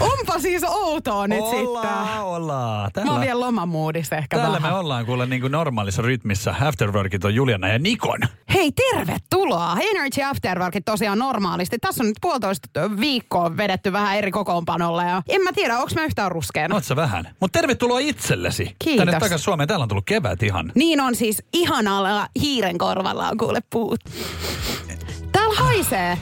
Onpa siis outoa nyt sitten. Ollaan, ollaan. Mä oon vielä lomamuudissa ehkä Täällä vähän. me ollaan kuule niin kuin normaalissa rytmissä. Afterworkit on Juliana ja Nikon. Hei, tervetuloa! Energy Afterworkit tosiaan normaalisti. Tässä on nyt puolitoista viikkoa vedetty vähän eri kokoonpanolla ja en mä tiedä, onko mä yhtään ruskeana. Oot sä vähän? Mutta tervetuloa itsellesi. Kiitos. Tänne takaisin Suomeen. Täällä on tullut kevät ihan. Niin on siis ihanalla hiiren korvalla on kuule puut. Täällä haisee.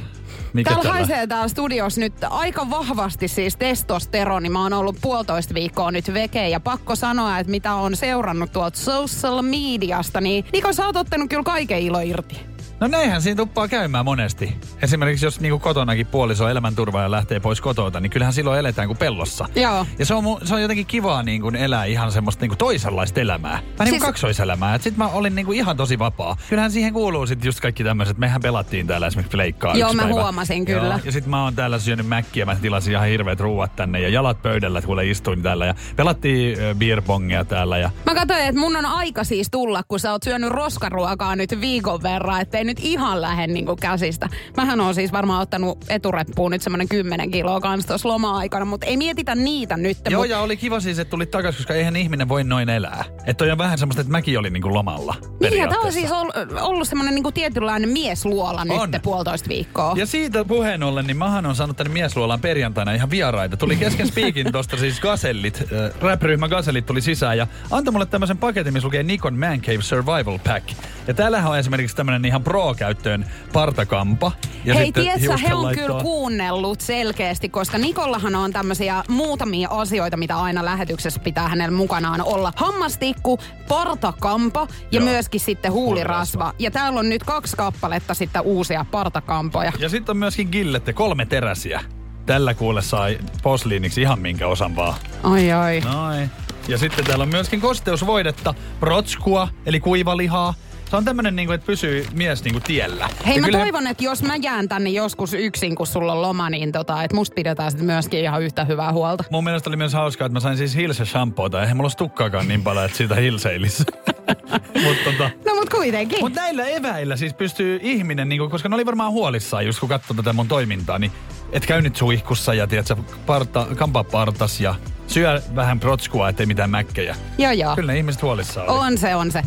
Mikä täällä täällä? haisee täällä studiossa nyt aika vahvasti siis testosteroni. Mä oon ollut puolitoista viikkoa nyt veke ja pakko sanoa, että mitä on seurannut tuolta social mediasta, niin Niko sä oot ottanut kyllä kaiken ilo irti. No näinhän siinä tuppaa käymään monesti. Esimerkiksi jos niinku kotonakin puoliso elämänturva ja lähtee pois kotota, niin kyllähän silloin eletään kuin pellossa. Joo. Ja se on, mu- se on jotenkin kivaa niin kuin elää ihan semmoista niin kuin toisenlaista elämää. Vähän niin kuin Siis- kaksoiselämää. Sitten mä olin niin kuin ihan tosi vapaa. Kyllähän siihen kuuluu sitten just kaikki tämmöiset. Mehän pelattiin täällä esimerkiksi leikkaa Joo, mä päivä. huomasin kyllä. Joo. Ja sitten mä oon täällä syönyt mäkkiä. Mä tilasin ihan hirveät ruuat tänne ja jalat pöydällä, että kuule istuin täällä. Ja pelattiin beerbongia täällä. Ja Mä katsoin, että mun on aika siis tulla, kun sä oot syönyt roskaruokaa nyt viikon verran, ettei nyt ihan lähde niinku käsistä. Mähän on siis varmaan ottanut etureppuun nyt semmonen 10 kiloa kans tuossa loma-aikana, mutta ei mietitä niitä nyt. Joo, mut- ja oli kiva siis, että tulit takaisin, koska eihän ihminen voi noin elää. Että on vähän semmoista, että mäkin olin niinku lomalla. Niin, ja tää on siis ollut, ollut semmoinen niinku tietynlainen miesluola nyt On. puolitoista viikkoa. Ja siitä puheen ollen, niin Mahan on saanut tänne miesluolaan perjantaina ihan vieraita. Tuli kesken speakin tosta siis Gasellit, äh, rap-ryhmä Gasellit tuli sisään ja antoi mulle tämmöisen paketin, missä lukee Nikon Man Cave Survival Pack. Ja täällähän on esimerkiksi tämmönen ihan pro-käyttöön partakampa. Ja Hei, tiedätkö, he on hiustenlaittoa. kyllä kuunnellut selkeästi, koska Nikollahan on tämmöisiä muutamia asioita, mitä aina lähetyksessä pitää hänellä mukanaan olla. Hammastikku, partakampa ja Joo. myöskin sitten huulirasva. Huulirasva. Ja täällä on nyt kaksi kappaletta sitten uusia partakampoja. Ja sitten on myöskin gillette, kolme teräsiä. Tällä kuule sai posliiniksi ihan minkä osan vaan. Ai ai. Noin. Ja sitten täällä on myöskin kosteusvoidetta, protskua, eli kuivalihaa. Se on tämmönen, niinku, että pysyy mies niinku tiellä. Hei, Ja mä kyllähän- toivon, että jos mä jään tänne joskus yksin, kun sulla on loma, niin tota, että musta pidetään sitten myöskin ihan yhtä hyvää huolta. Mun mielestä oli myös hauskaa, että mä sain siis Hilse shampoota. Eihän mulla olisi tukkaakaan niin paljon, että siitä hilseilisi. Mutta tota, No mut kuitenkin. mut näillä eväillä siis pystyy ihminen, niinku, koska ne oli varmaan huolissaan, just kun katsoi tätä mun toimintaa, niin et käy nyt suihkussa ja tiedät, sä, parta, kampa partas ja syö vähän protskua, ettei mitään mäkkejä. joo joo. Kyllä ne ihmiset huolissaan oli. On se, on se.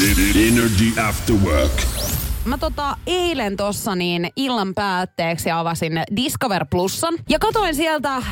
Energy After Work. Mä tota eilen tossa niin illan päätteeksi avasin Discover Plusan ja katoin sieltä ö,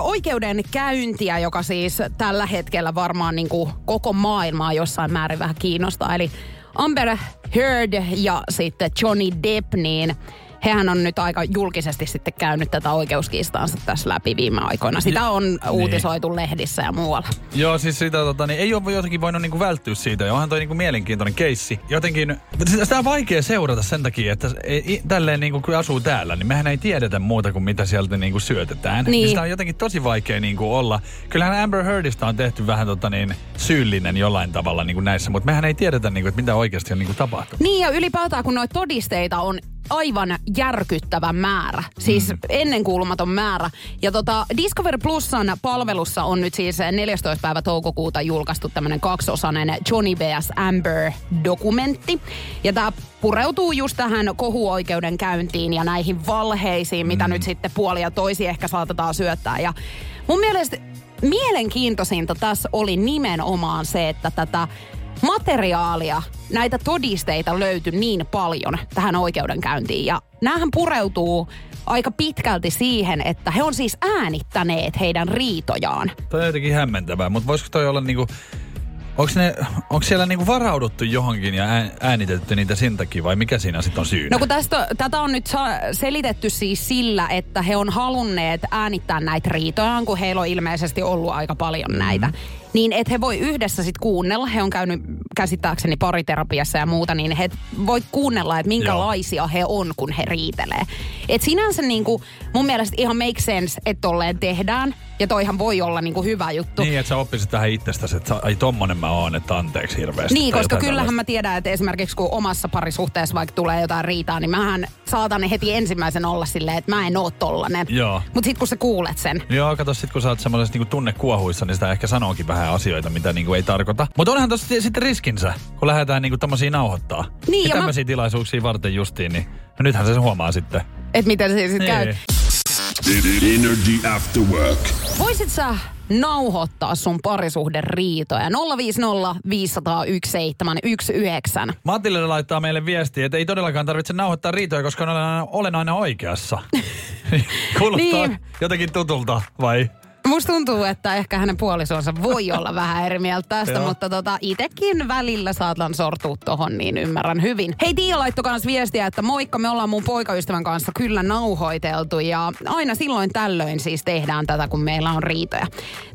oikeudenkäyntiä, joka siis tällä hetkellä varmaan niinku koko maailmaa jossain määrin vähän kiinnostaa. Eli Amber Heard ja sitten Johnny Depp, niin hehän on nyt aika julkisesti sitten käynyt tätä oikeuskiistaansa tässä läpi viime aikoina. Sitä on uutisoitu lehdissä ja muualla. Joo, siis sitä tota, niin ei ole jotenkin voinut niinku välttyä siitä. Ja onhan toi niinku mielenkiintoinen keissi. Jotenkin, sitä on vaikea seurata sen takia, että ei, tälleen niinku kun asuu täällä, niin mehän ei tiedetä muuta kuin mitä sieltä niinku syötetään. Niin. sitä on jotenkin tosi vaikea niinku olla. Kyllähän Amber Heardista on tehty vähän tota niin, syyllinen jollain tavalla niinku näissä, mutta mehän ei tiedetä niinku, että mitä oikeasti on niinku tapahtunut. Niin ja ylipäätään kun noita todisteita on aivan järkyttävä määrä. Siis mm. ennenkuulumaton määrä. Ja tota, Discover Plusan palvelussa on nyt siis 14. päivä toukokuuta julkaistu tämmöinen kaksosainen Johnny vs. Amber-dokumentti. Ja tämä pureutuu just tähän kohuoikeudenkäyntiin ja näihin valheisiin, mitä nyt sitten puoli ja toisi ehkä saatetaan syöttää. Ja mun mielestä mielenkiintoisinta tässä oli nimenomaan se, että tätä materiaalia, näitä todisteita löytyi niin paljon tähän oikeudenkäyntiin. Ja näähän pureutuu aika pitkälti siihen, että he on siis äänittäneet heidän riitojaan. Toi on jotenkin hämmentävää, mutta voisiko toi olla niinku... Onko, ne, onko siellä niinku varauduttu johonkin ja ää- äänitetty niitä sen takia vai mikä siinä sitten on syynä? No kun tästä, tätä on nyt selitetty siis sillä, että he on halunneet äänittää näitä riitojaan, kun heillä on ilmeisesti ollut aika paljon näitä. Niin että he voi yhdessä sitten kuunnella, he on käynyt käsittääkseni pariterapiassa ja muuta, niin he voi kuunnella, että minkälaisia he on, kun he riitelee. Et sinänsä niinku, mun mielestä ihan make sense, että tolleen tehdään. Ja toihan voi olla niinku hyvä juttu. Niin, että sä oppisit tähän itsestäsi, että ai tommonen mä oon, että anteeksi hirveästi. Niin, koska kyllähän tällaista. mä tiedän, että esimerkiksi kun omassa parisuhteessa vaikka tulee jotain riitaa, niin mähän saatan heti ensimmäisen olla silleen, että mä en oo tollanen. Joo. Mutta sit kun sä kuulet sen, Joo, kato sit kun sä oot semmoisessa niinku tunnekuohuissa, niin sitä ehkä sanookin vähän asioita, mitä niinku ei tarkoita. Mutta onhan tossa sitten riskinsä, kun lähdetään niinku tommosia nauhoittaa. Niin, ja ja mä- tämmöisiä tilaisuuksia varten justiin, niin no nythän se huomaa sitten. että miten se sitten käy. Energy After Work. Voisit sä nauhoittaa sun parisuhden riitoja? 050 501 719. Matille laittaa meille viestiä, että ei todellakaan tarvitse nauhoittaa riitoja, koska olen aina, olen aina oikeassa. Kuulostaa Niin. jotenkin tutulta, vai? Musta tuntuu, että ehkä hänen puolisonsa voi olla vähän eri mieltä tästä, mutta tota, itekin välillä saatan sortua tohon, niin ymmärrän hyvin. Hei, Tiia laittoi kans viestiä, että moikka, me ollaan mun poikaystävän kanssa kyllä nauhoiteltu ja aina silloin tällöin siis tehdään tätä, kun meillä on riitoja.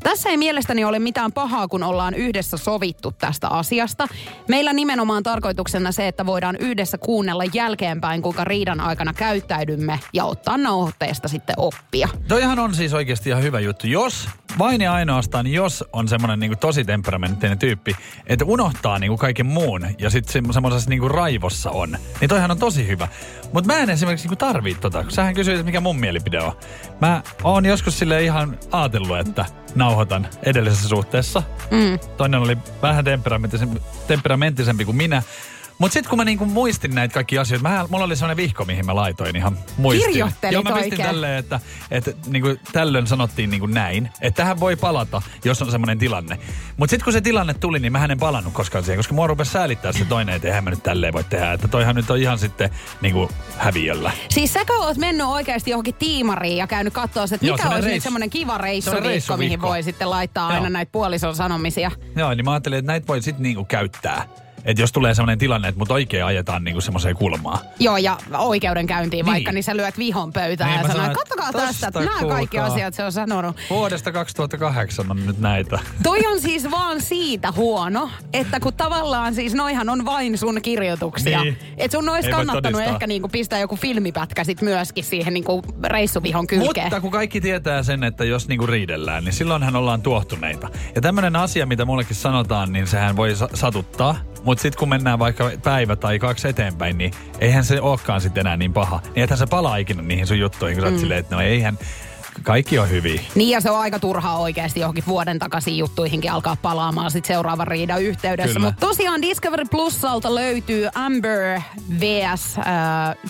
Tässä ei mielestäni ole mitään pahaa, kun ollaan yhdessä sovittu tästä asiasta. Meillä nimenomaan tarkoituksena se, että voidaan yhdessä kuunnella jälkeenpäin, kuinka riidan aikana käyttäydymme ja ottaa nauhoitteesta sitten oppia. Toihan on siis oikeasti ihan hyvä juttu. Jos, vain ja ainoastaan jos on semmoinen niinku tosi temperamenttinen tyyppi, että unohtaa niinku kaiken muun ja sitten se, semmoisessa niinku raivossa on, niin toihan on tosi hyvä. Mutta mä en esimerkiksi niinku tarvii tota, kun sähän kysyit, mikä mun mielipide on. Mä oon joskus sille ihan ajatellut, että nauhoitan edellisessä suhteessa. Mm. Toinen oli vähän temperamenttisempi, temperamenttisempi kuin minä. Mutta sitten kun mä niinku muistin näitä kaikki asioita, mä, mulla oli sellainen vihko, mihin mä laitoin ihan muistiin. Kirjoittelit Joo, mä pistin oikein. tälleen, että, että niinku, tällöin sanottiin niinku näin, että tähän voi palata, jos on semmoinen tilanne. Mutta sitten kun se tilanne tuli, niin mä en palannut koskaan siihen, koska mua rupesi säälittää se toinen, että eihän mä nyt tälleen voi tehdä. Että toihan nyt on ihan sitten niinku häviöllä. Siis säkö oot mennyt oikeasti johonkin tiimariin ja käynyt katsoa, että Joo, mikä olisi nyt reissu- semmoinen kiva reissuviikko, semmonen mihin reissuviikko. voi sitten laittaa Joo. aina näitä puolison sanomisia. Joo, niin mä ajattelin, että näitä voi sitten niinku käyttää. Että jos tulee semmoinen tilanne, että mut oikein ajetaan niinku semmoiseen kulmaan. Joo, ja oikeudenkäyntiin Niin. vaikka, niin sä lyöt vihon pöytään Niin, ja sanoit, kattokaa tästä, että nämä kaikki asiat se on sanonut. Vuodesta 2008 on nyt näitä. Toi on siis vaan siitä huono, että kun tavallaan siis noihan on vain sun kirjoituksia. Niin. Että sun olisi kannattanut ehkä niinku pistää joku filmipätkä sit myöskin siihen niinku reissuvihon kylkeen. Mutta kun kaikki tietää sen, että jos niinku riidellään, niin silloinhan ollaan tuohtuneita. Ja tämmöinen asia, mitä mullekin sanotaan, niin sehän voi sa- satuttaa. Mutta sitten kun mennään vaikka päivä tai kaksi eteenpäin, niin eihän se olekaan sitten enää niin paha. Niin ethän se palaa ikinä niihin sun juttuihin, kun sä oot silleen, että no eihän, kaikki on hyviä. Niin ja se on aika turhaa oikeasti johonkin vuoden takaisin juttuihin alkaa palaamaan sit seuraavan riidan yhteydessä. Mutta tosiaan Discovery Plusalta löytyy Amber vs. Äh,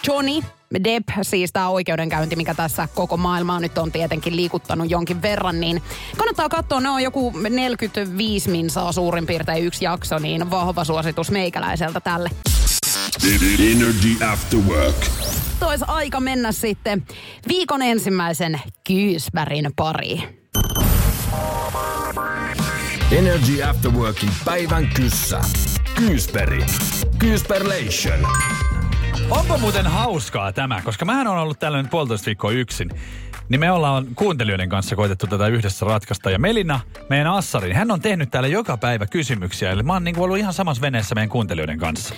Johnny Depp, siis tämä oikeudenkäynti, mikä tässä koko maailmaa nyt on tietenkin liikuttanut jonkin verran, niin kannattaa katsoa, ne on joku 45 minsaa suurin piirtein yksi jakso, niin vahva suositus meikäläiseltä tälle. Energy After Work. Tois aika mennä sitten viikon ensimmäisen kyyspärin pariin. Energy After Workin päivän kyssä. Kyysperi. Kyysperlation. Onpa muuten hauskaa tämä, koska mähän on ollut tällä nyt puolitoista viikkoa yksin. Niin me ollaan kuuntelijoiden kanssa koitettu tätä yhdessä ratkaista. Ja Melina, meidän Assarin, hän on tehnyt täällä joka päivä kysymyksiä. Eli mä oon niinku ollut ihan samassa veneessä meidän kuuntelijoiden kanssa.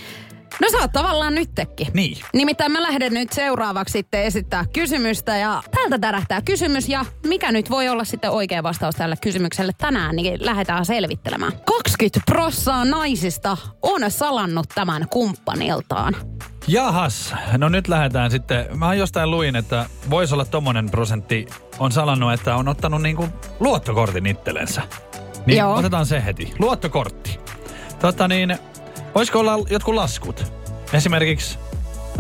No sä oot tavallaan nyttekin. Niin. Nimittäin mä lähden nyt seuraavaksi sitten esittää kysymystä ja täältä tärähtää kysymys ja mikä nyt voi olla sitten oikea vastaus tälle kysymykselle tänään, niin lähdetään selvittelemään. 20 prossaa naisista on salannut tämän kumppaniltaan. Jahas, no nyt lähdetään sitten. Mä jostain luin, että voisi olla tommonen prosentti on salannut, että on ottanut niinku luottokortin itsellensä. Niin Joo. otetaan se heti. Luottokortti. Tota niin, voisiko olla jotkut laskut? Esimerkiksi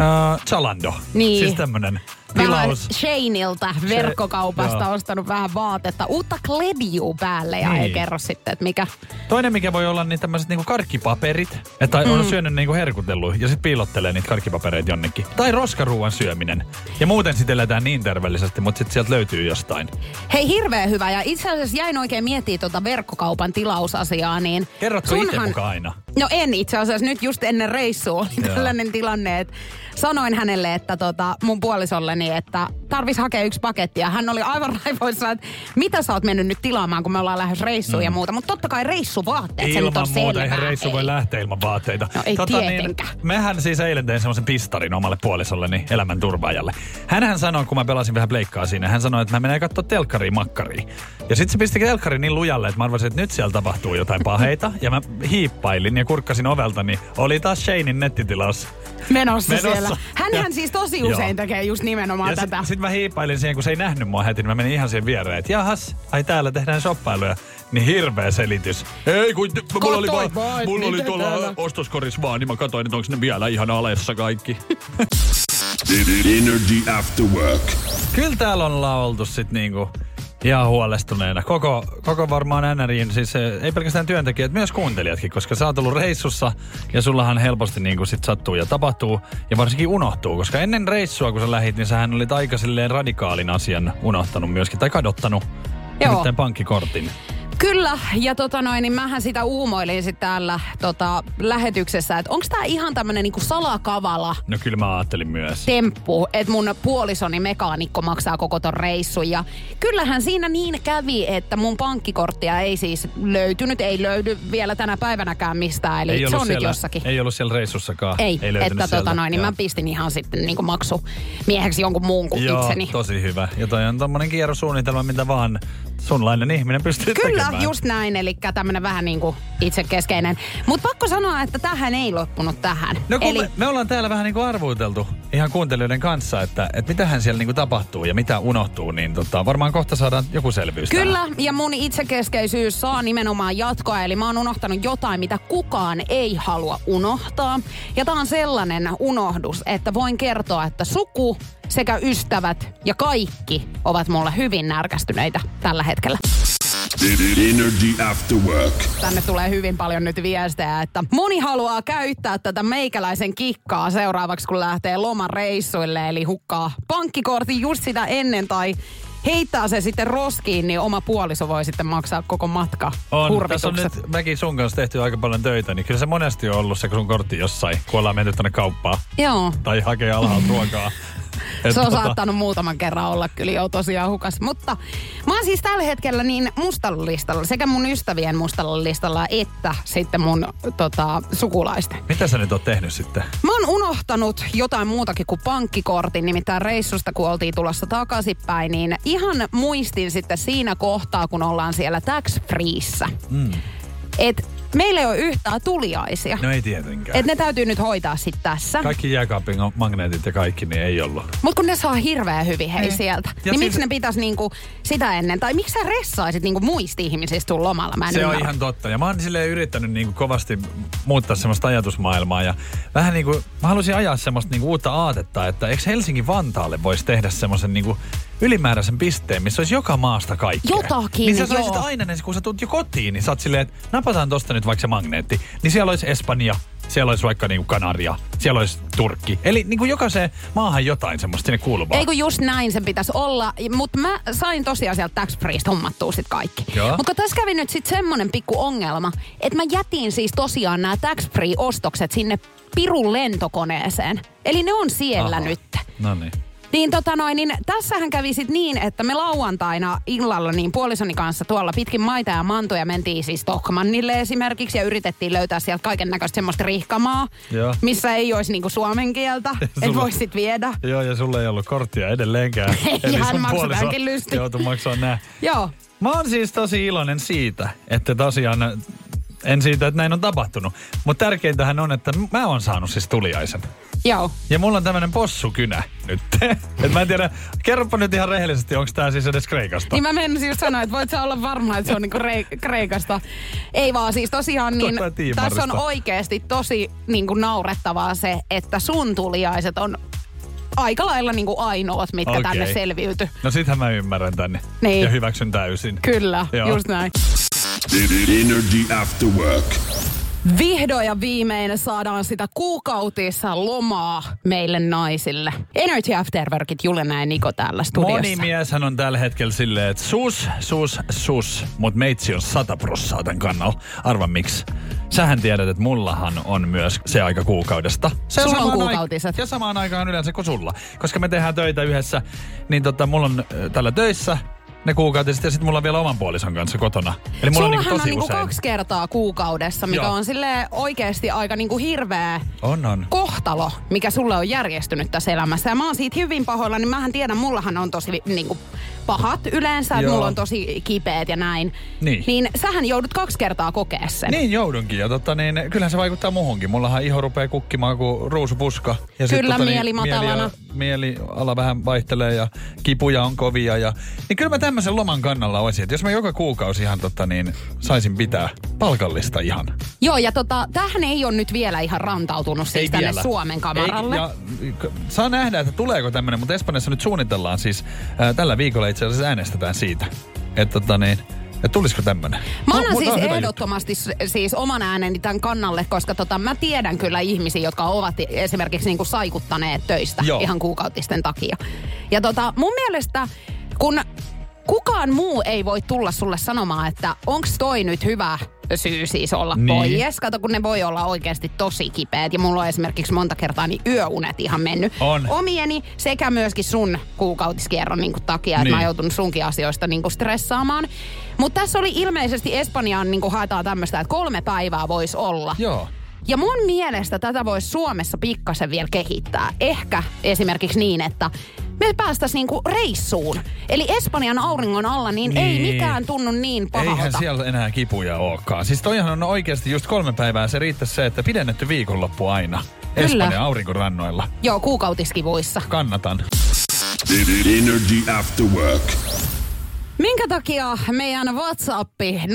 äh, Zalando. Niin. Siis tämmönen tilaus. Shaneilta verkkokaupasta joo. ostanut vähän vaatetta. Uutta klediu päälle ja ei Niin. kerro sitten, että mikä. Toinen, mikä voi olla, niin tämmöiset niinku karkkipaperit. Että mm. on syönyt niinku herkutellut ja sitten piilottelee niitä karkkipapereita jonnekin. Tai roskaruuan syöminen. Ja muuten sitten eletään niin terveellisesti, mutta sitten sieltä löytyy jostain. Hei, hirveän hyvä. Ja itse asiassa jäin oikein miettimään tuota verkkokaupan tilausasiaa, niin... Kerrotko itse mukaan aina? No en itse asiassa. Nyt just ennen reissua oli Joo. tällainen tilanne, että sanoin hänelle, että tota, mun puolisolleni, että tarvis hakea yksi paketti. Ja hän oli aivan raivoissa, että mitä sä oot mennyt nyt tilaamaan, kun me ollaan lähes reissuun mm. ja muuta. Mutta totta kai reissuvaatteet, se nyt on muuta, selvää. eihän reissu voi Ei. lähteä ilman vaatteita. No ei tietenkään. niin, mehän siis eilen tein semmoisen pistarin omalle puolisolleni elämän turvaajalle. Hänhän sanoi, kun mä pelasin vähän pleikkaa siinä, hän sanoi, että mä menen katsoa telkkariin makkariin. Ja sitten se pisti telkkarin niin lujalle, että mä arvasin, että nyt siellä tapahtuu jotain paheita. Ja mä hiippailin ja kurkkasin ovelta, niin oli taas Shanein nettitilaus. Menossa, Menossa. siellä. Hänhän Ja- siis tosi Joo. usein tekee just nimenomaan Ja tätä. sitten sit mä hiippailin siihen, kun se ei nähnyt mua heti, niin mä menin ihan siihen viereen, että jahas, ai täällä tehdään shoppailuja. Niin hirveä selitys. Ei, kun t- mulla oli, vaan, vaan, mulla oli mitä tuolla täällä- ostoskorissa vaan, niin mä katsoin, että onko ne vielä ihan alessa kaikki. Energy After Work. Kyllä täällä on oltu sit niinku ihan huolestuneena. Koko, koko varmaan NRIin, siis eh, ei pelkästään työntekijät, myös kuuntelijatkin, koska sä oot ollut reissussa ja sullahan helposti niinku sit sattuu ja tapahtuu ja varsinkin unohtuu, koska ennen reissua kun sä lähit, niin sähän olit aika silleen radikaalin asian unohtanut myöskin tai kadottanut. Joo. Nimittäin pankkikortin. Kyllä, ja tota noin, niin mähän sitä uumoilin sit täällä tota, lähetyksessä, että onko tämä ihan tämmönen niinku salakavala No kyllä mä ajattelin myös. temppu, että mun puolisoni mekaanikko maksaa koko ton reissun. Ja kyllähän siinä niin kävi, että mun pankkikorttia ei siis löytynyt, ei löydy vielä tänä päivänäkään mistään, eli se on nyt jossakin. Ei ollut siellä reissussakaan. Ei, ei että tota sieltä. noin, niin Joo. mä pistin ihan sitten niinku maksu mieheksi jonkun muun kuin Joo, itseni. tosi hyvä. Ja toi on tommonen kierrosuunnitelma, mitä vaan sunlainen ihminen pystyy Kyllä, tekemään. just näin, eli tämmönen vähän niin kuin itsekeskeinen. Mutta pakko sanoa, että tähän ei loppunut tähän. No kun eli, me, me ollaan täällä vähän niinku arvuuteltu ihan kuuntelijoiden kanssa, että, että mitähän siellä niinku tapahtuu ja mitä unohtuu, niin tota, varmaan kohta saadaan joku selvyys tähän. Kyllä, ja mun itsekeskeisyys saa nimenomaan jatkoa, eli mä oon unohtanut jotain, mitä kukaan ei halua unohtaa. Ja tää on sellainen unohdus, että voin kertoa, että suku sekä ystävät ja kaikki ovat mulle hyvin närkästyneitä tällä hetkellä. Energy After Work. Tänne tulee hyvin paljon nyt viestejä, että moni haluaa käyttää tätä meikäläisen kikkaa seuraavaksi, kun lähtee lomareissuille, eli hukkaa pankkikortin just sitä ennen heittää se sitten roskiin, niin oma puoliso voi sitten maksaa koko matka On, tässä on nyt mäkin sun kanssa tehty aika paljon töitä, niin kyllä se monesti on ollut se, kun sun kortti jossain, kun ollaan menty tänne kauppaan. Joo, tai hakee alhaalta ruokaa. Et se on tota, saattanut muutaman kerran olla kyllä jo tosiaan hukas. Mutta mä oon siis tällä hetkellä niin mustalla listalla, sekä mun ystävien mustalla listalla, että sitten mun tota, sukulaisten. Mitä sä nyt oot tehnyt sitten? Mä oon unohtanut jotain muutakin kuin pankkikortin, nimittäin reissusta, kun oltiin tulossa takaisinpäin, niin ihan muistin sitten siinä kohtaa, kun ollaan siellä tax freeissä. Mm. Et meillä ei ole yhtään tuliaisia. No ei tietenkään. Et ne täytyy nyt hoitaa sitten tässä. Kaikki jääkaapin magneetit ja kaikki, niin ei ollut. Mutta kun ne saa hirveän hyvin hei sieltä, Ja niin siis- miksi ne pitäisi niinku sitä ennen, tai miksi sä ressaisit niinku muista ihmisistä sun lomalla? Mä en Se on ymmärrä. ihan totta. Ja mä oon silleen yrittänyt niinku kovasti muuttaa semmoista ajatusmaailmaa. Ja vähän niinku, mä haluaisin ajaa semmoista niinku uutta aatetta, että eikö Helsingin Vantaalle voisi tehdä semmoisen niinku ylimääräisen pisteen, missä olisi joka maasta kaikkea. Jotakin, Niin sä saisit joo. aina, ne, kun sä tulet jo kotiin, niin sä oot silleen, että napataan tosta nyt vaikka se magneetti. Niin siellä olisi Espanja, siellä olisi vaikka niinku Kanaria, siellä olisi Turkki. Eli niinku jokaiseen maahan jotain semmoista sinne kuuluvaa. Ei kun just näin sen pitäisi olla, mutta mä sain tosiaan sieltä tax freeista hommattua sit kaikki. Mutta tässä kävi nyt sitten semmonen pikku ongelma, että mä jätin siis tosiaan nämä tax free ostokset sinne pirun lentokoneeseen. Eli ne on siellä Aha. nyt. No niin. Niin tota noin, niin tässähän kävi sit niin, että me lauantaina illalla niin puolisoni kanssa tuolla pitkin maita ja mantoja mentiin siis Stockmannille esimerkiksi ja yritettiin löytää sieltä kaiken näköistä semmoista rihkamaa, Joo. missä ei olisi niinku suomen kieltä, Sulla- voisi sit viedä. Joo, ja sulla ei ollut korttia edelleenkään. Maksoi puoliso tämänkin lystin. Joutui maksaa nää. Joo, Mä oon siis tosi iloinen siitä, että tosiaan, en siitä, että näin on tapahtunut. Mutta tärkeintähän on, että mä oon saanut siis tuliaisen. Joo. Ja mulla on tämmönen possukynä nyt. Et mä en tiedä, kerropa nyt ihan rehellisesti, onko tää siis edes Kreikasta? Niin mä menisin just sanoa, että voit sä olla varma, että se on niinku Re- Kreikasta. Ei vaan siis tosiaan niin Tiimarista. tässä on oikeasti tosi niinku naurettavaa se, että sun tuliaiset on aika lailla niinku ainoat, mitkä Okei. tänne selviyty. No sittenhän mä ymmärrän tänne. Niin. Ja hyväksyn täysin. Kyllä, Joo. just näin. Energy After Work. Vihdoin ja viimein saadaan sitä kuukautissa lomaa meille naisille. Energy After Workit, Julena ja Niko täällä studiossa. Moni mieshän on tällä hetkellä silleen, että sus, sus, sus, mut meitsi on sata prossaa tämän kannalla. Arva miksi. sähän tiedät, että mullahan on myös se aika kuukaudesta. Se Sulla on kuukautiset. ja samaan aikaan yleensä kuin sulla. Koska me tehdään töitä yhdessä, niin tota, mulla on äh, tällä töissä ne kuukautiset ja sitten mulla on vielä oman puolison kanssa kotona. Eli mulla on Sullahan niinku tosi on niinku usein. kaksi kertaa kuukaudessa, mikä Joo. on sille oikeasti aika niinku hirveä On, on. kohtalo, mikä sulle on järjestynyt tässä elämässä. Ja mä oon siitä hyvin pahoilla, niin mähän tiedän, mullahan on tosi niinku, pahat yleensä, että mulla on tosi kipeät ja näin. Niin. Niin sähän joudut kaksi kertaa kokea sen. Niin joudunkin ja totta, niin, kyllähän se vaikuttaa muuhunkin. Mullahan iho rupeaa kukkimaan kuin ruusupuska. Ja sit Kyllä, tota, mieli matalana. Mieli, mieliala vähän vaihtelee ja kipuja on kovia. Ja, niin kyllä mä tämmöisen loman kannalla olisin, että jos mä joka kuukausi ihan tota, niin saisin pitää palkallista ihan. Joo, ja tota, tähän ei ole nyt vielä ihan rantautunut siis Ei tänne vielä. Suomen kamaralle. Ei, ja, saa nähdä, että tuleeko tämmöinen, mutta Espanjassa nyt suunnitellaan siis, ää, tällä viikolla itse asiassa äänestetään siitä, että tota niin, että tulisiko tämmöinen. Mä annan siis ehdottomasti siis oman ääneni tämän kannalle, koska tota, mä tiedän kyllä ihmisiä, jotka ovat esimerkiksi niinku saikuttaneet töistä Joo. ihan kuukautisten takia. Ja tota, mun mielestä, kun kukaan muu ei voi tulla sulle sanomaan, että onks toi nyt hyvä syy siis olla Niin. niin. pois. Kato, kun ne voi olla oikeasti tosi kipeät. Ja mulla on esimerkiksi monta kertaa niin yöunet ihan mennyt. On. Omieni sekä myöskin sun kuukautiskierron niin takia, että Niin. mä oon joutunut sunkin asioista niin stressaamaan. Mutta tässä oli ilmeisesti Espanjaan niin haetaan tämmöistä, että kolme päivää voisi olla. Joo. Ja mun mielestä tätä voisi Suomessa pikkasen vielä kehittää. Ehkä esimerkiksi niin, että me päästäisiin niinku reissuun. Eli Espanjan auringon alla, niin, niin. ei mikään tunnu niin pahalta. Eihän siellä enää kipuja olekaan. Siis toihan on oikeasti just kolme päivää. Se riittäisi se, että pidennetty viikonloppu aina. Kyllä. Espanjan aurinkorannoilla. Joo, kuukautiskivuissa. Kannatan. Energy After Work. Minkä takia meidän WhatsAppi 050501719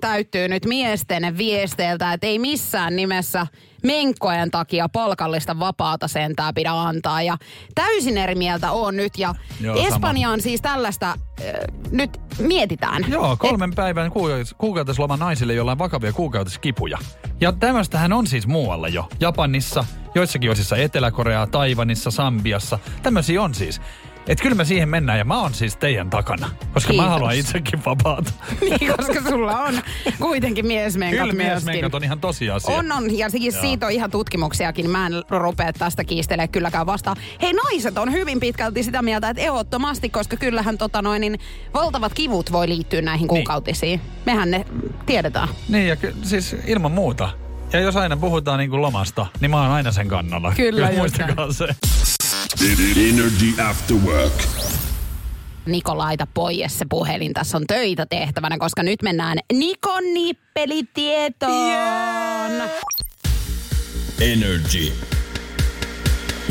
täyttyy nyt miesten viesteiltä, että ei missään nimessä menkkojen takia palkallista vapaata sentää pidä antaa. Ja täysin eri mieltä on nyt ja Joo, sama. Espanjaan siis tällaista äh, nyt mietitään. Joo, kolmen päivän kuukautis- kuukautisloma naisille, joilla on vakavia kuukautiskipuja. Ja tämmöistähän on siis muualla jo. Japanissa, joissakin osissa Etelä-Koreaa, Taivanissa, Sambiassa. Tämmöisiä on siis. Et kyllä me siihen mennään ja mä oon siis teidän takana. Koska Kiitos. mä haluan itsekin vapaata. niin, koska sulla on kuitenkin miesmenkat Kyllä miesmenkat on ihan tosiasia. On, on. Ja siis Joo. siitä on ihan tutkimuksiakin. Mä en rupea tästä kiistelemään kylläkään vastaan. Hei, naiset on hyvin pitkälti sitä mieltä, että ehdottomasti, koska kyllähän tota noin, niin valtavat kivut voi liittyä näihin kuukautisiin. Mehän ne tiedetään. Niin ja ky- siis ilman muuta. Ja jos aina puhutaan niin kuin lomasta, niin mä oon aina sen kannalla. Kyllä, just muistakaa se. Energy After Work. Niko, laita pois se puhelin. Tässä on töitä tehtävänä, koska nyt mennään Nikon nippelitietoon. Yeah. Energy.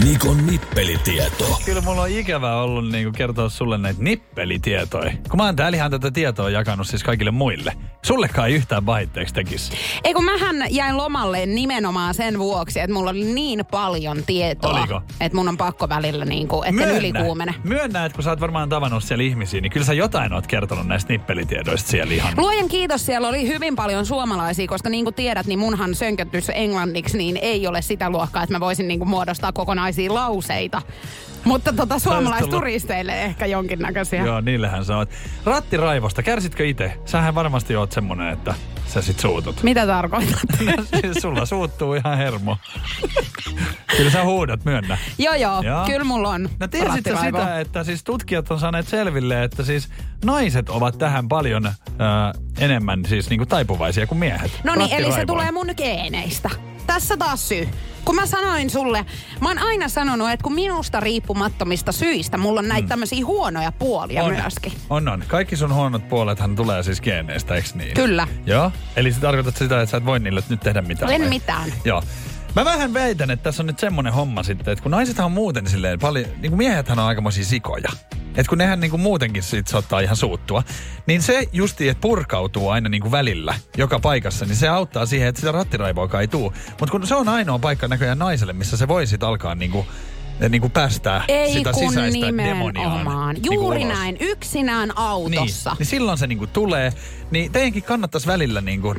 Nikon nippelitieto. Kyllä mulla on ikävää ollut niin kertoa sulle näitä nippelitietoja. Kun mä oon täällä ihan tätä tietoa jakanut siis kaikille muille. Sullekaan ei yhtään vaihteeksi tekisi. Ei kun mähän jäin lomalle nimenomaan sen vuoksi, että mulla oli niin paljon tietoa. Oliko? Että mun on pakko välillä niin kuin, etten ylikuumene. Myönnä, että kun sä oot varmaan tavannut siellä ihmisiä, niin kyllä sä jotain oot kertonut näistä nippelitiedoista siellä ihan. Luojan kiitos, siellä oli hyvin paljon suomalaisia, koska niin kuin tiedät, niin munhan sönkötys englanniksi niin ei ole sitä luokkaa, että mä voisin niin kuin muodostaa kokonaisia lauseita. Mutta tota, suomalaisturisteille ehkä jonkinnäköisiä. Joo, niillähän sä oot. Rattiraivosta, kärsitkö itse? Sähän varmasti oot semmonen, että sä sit suutut. Mitä tarkoitat? Siis Sulla suuttuu ihan hermo. Kyllä sä huudat, myönnä. joo, joo, Joo. kyllä mulla on No tiesitkö sitä, että siis tutkijat on saaneet selville, että siis naiset ovat tähän paljon äh, enemmän siis niinku taipuvaisia kuin miehet. No niin, eli se tulee mun geeneistä. Tässä taas syy. Kun mä sanoin sulle, mä oon aina sanonut, että kun minusta riippumattomista syistä, mulla on näitä mm. tämmöisiä huonoja puolia on, myöskin. On, on. Kaikki sun huonot puolethan tulee siis geeneistä, eikö niin? Kyllä. Joo. Eli se tarkoittaa sitä, että sä et voi niille nyt tehdä mitään. En vai? mitään. Joo. Mä vähän väitän, että tässä on nyt semmonen homma sitten, että kun naisethan on muuten silleen paljon, niin kuin miehethän on aikamoisia sikoja. Että kun nehän niin kuin muutenkin siitä saattaa ihan suuttua, niin se justi, että purkautuu aina niin kuin välillä joka paikassa, niin se auttaa siihen, että sitä rattiraivoakaan ei tuu. Mutta kun se on ainoa paikka näköjään naiselle, missä se voi sitten alkaa niin kuin, niin kuin päästää Ei sitä kun sisäistä demoniaan. niinku Juuri ulos. näin, yksinään autossa. Niin, niin silloin se niinku tulee. Niin teidänkin kannattaisi välillä niinku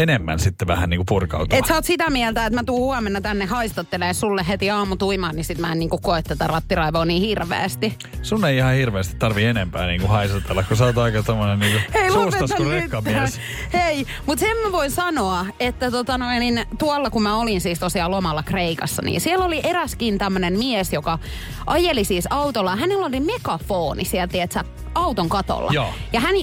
enemmän sitten vähän niinku purkautua. Et sä oot sitä mieltä, että mä tuun huomenna tänne haistattelee sulle heti aamu tuimaan, niin sit mä en niinku koe tätä rattiraivoa niin hirveästi. Sun ei ihan hirveästi tarvi enempää niinku haisutella, kun sä oot aika tommonen niinku suustas lopeta kuin nyt rekkamies. Hei, mutta sen mä voin sanoa, että tota noin, niin tuolla kun mä olin siis tosiaan lomalla Kreikassa, niin siellä oli eräskin tämmönen mies, joka ajeli siis autolla. Hänellä oli megafoni siellä, tiedätkö, auton katolla. Joo. Ja hän,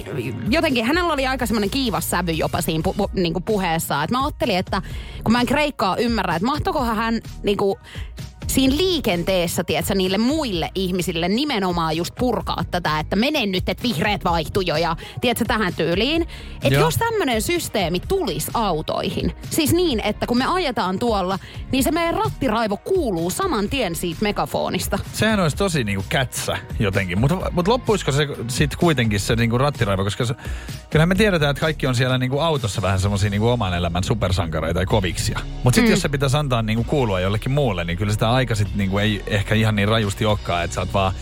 jotenkin, hänellä oli aika semmoinen kiivas sävy jopa siinä pu, pu, niin puheessa. Että mä ajattelin, että kun mä en kreikkaa ymmärrä, että mahtoikohan hän niin kuin, siinä liikenteessä, tiedätkö, niille muille ihmisille nimenomaan just purkaa tätä, että mene nyt, että vihreät vaihtuu jo ja tiedätkö, tähän tyyliin. Että jos tämmöinen systeemi tulisi autoihin, siis niin, että kun me ajetaan tuolla, niin se meidän rattiraivo kuuluu saman tien siitä megafonista. Sehän olisi tosi niinku kätsä jotenkin, mutta mut loppuisiko se sitten kuitenkin se niinku rattiraivo, koska se, kyllähän me tiedetään, että kaikki on siellä niinku autossa vähän semmoisia niinku oman elämän supersankareita ja koviksia. Mutta sitten mm. jos se pitäisi antaa niinku kuulua jollekin muulle, niin kyllä sitä aika sit niinku ei ehkä ihan niin rajusti olekaan, että sä oot vaan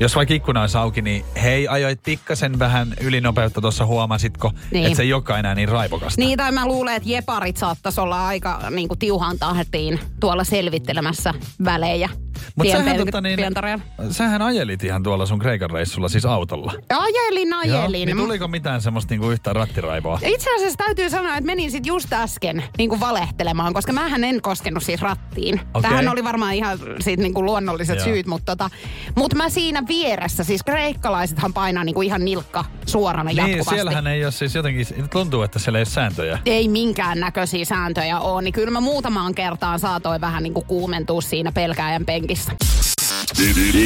jos vaikka ikkuna olisi auki, niin hei, ajoit pikkasen vähän ylinopeutta tuossa, huomasitko, Niin. että se ei olekaan enää niin raivokasta. Niin, tai mä luulen, että jeparit saattaisi olla aika niin kuin tiuhaan tahtiin tuolla selvittelemässä välejä. Mutta tien sähän, pel- tota, niin, sähän ajelit ihan tuolla sun Kreikan reissulla siis autolla. Ajelin, Joo, ajelin. niin tuliko mitään semmoista niinku yhtään rattiraivoa? Itse asiassa täytyy sanoa, että menin sit just äsken niin kuin valehtelemaan, koska mähän en koskenut siis rattiin. Okei. Tähän oli varmaan ihan sit niin kuin luonnolliset Joo. syyt, mutta tota, mut mä siinä vieressä, siis kreikkalaisethan painaa niin kuin ihan nilkka suorana Niin, jatkuvasti. siellähän ei ole siis jotenkin, tuntuu, että siellä ei ole sääntöjä. ei minkään näköisiä sääntöjä ole, niin kyllä mä muutamaan kertaan saatoin vähän niin kuin kuumentua siinä pelkääjän penkissä.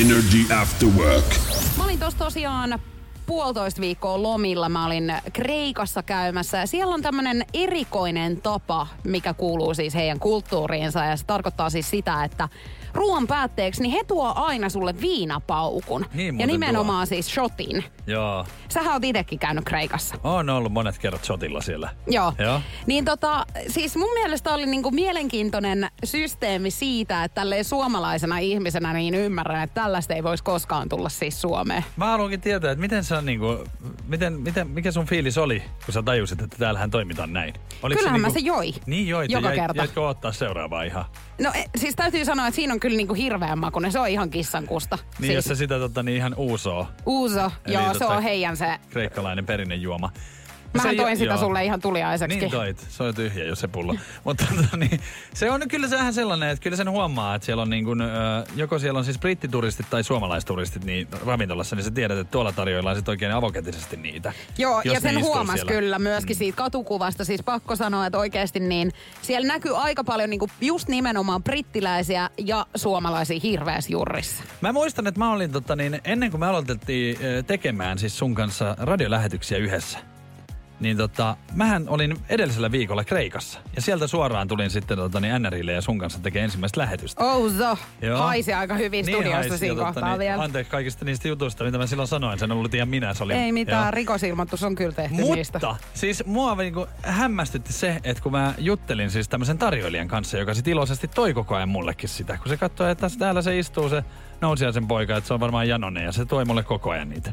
Energy After Work. Mä olin tuossa tosiaan puolitoista viikkoa lomilla. Mä olin Kreikassa käymässä ja siellä on tämmönen erikoinen tapa, mikä kuuluu siis heidän kulttuuriinsa ja se tarkoittaa siis sitä, että ruoan päätteeksi niin he tuo aina sulle viinapaukun. Niin ja nimenomaan siis shotin. Joo. Sähän oot itekin käynyt Kreikassa. On ollut monet kerrat shotilla siellä. Joo. Joo. Niin tota, siis mun mielestä oli niinku mielenkiintoinen systeemi siitä, että tälleen suomalaisena ihmisenä niin ymmärrän, että tällaista ei voisi koskaan tulla siis Suomeen. Mä haluankin tietää, että miten sä niinku, miten, miten, mikä sun fiilis oli, kun sä tajusit, että täällähän toimitaan näin? Oliko Kyllähän niinku, mä se joi. Niin joit, Joka jäit, kerta. jäitkö ottaa seuraavaa ihan? No e, siis täytyy sanoa, että siinä on kyllä niinku hirveän makuinen. Se on ihan kissankusta. Niin, jos siis, sä sitä tota, niin ihan uusoo, Uuso, Eli joo, se tota- on heidän se. kreikkalainen perinnejuoma. Mähän toin sitä joo. sulle ihan tuliaiseksi. Niin toit, se on tyhjä jo se pullo. Mutta tota, niin, se on kyllä vähän sellainen, että kyllä sen huomaa, että siellä on niin kuin, joko siellä on siis brittituristit tai suomalaisturistit niin ravintolassa, niin sä tiedät, että tuolla tarjoillaan sitten oikein avoketisesti niitä. Joo, jos ja sen huomas siellä. kyllä myöskin siitä katukuvasta. Siis pakko sanoa, että oikeasti niin siellä näkyy aika paljon niinku just nimenomaan brittiläisiä ja suomalaisia hirveässä jurrissa. Mä muistan, että mä olin tota, niin, ennen kuin me aloitettiin tekemään siis sun kanssa radiolähetyksiä yhdessä, niin tota, mähän olin edellisellä viikolla Kreikassa. Ja sieltä suoraan tulin sitten tota, niin NRille ja sun kanssa tekemään ensimmäistä lähetystä. Ouzo, Joo. haisi aika hyvin studiosta haisi, siinä kohtaa niin, vielä. Anteeksi kaikista niistä jutuista, mitä mä silloin sanoin. Sen ollut ihan minä. Se oli, Ei mitään, joo. rikosilmoitus on kyllä tehty niistä. Mutta siis mua niinku hämmästytti se, että kun mä juttelin siis tämmöisen tarjoilijan kanssa, joka sit iloisesti toi koko ajan mullekin sitä. Kun se katsoi, että täällä se istuu se nousiaisen poika, että se on varmaan Janonen ja se toi mulle koko ajan niitä.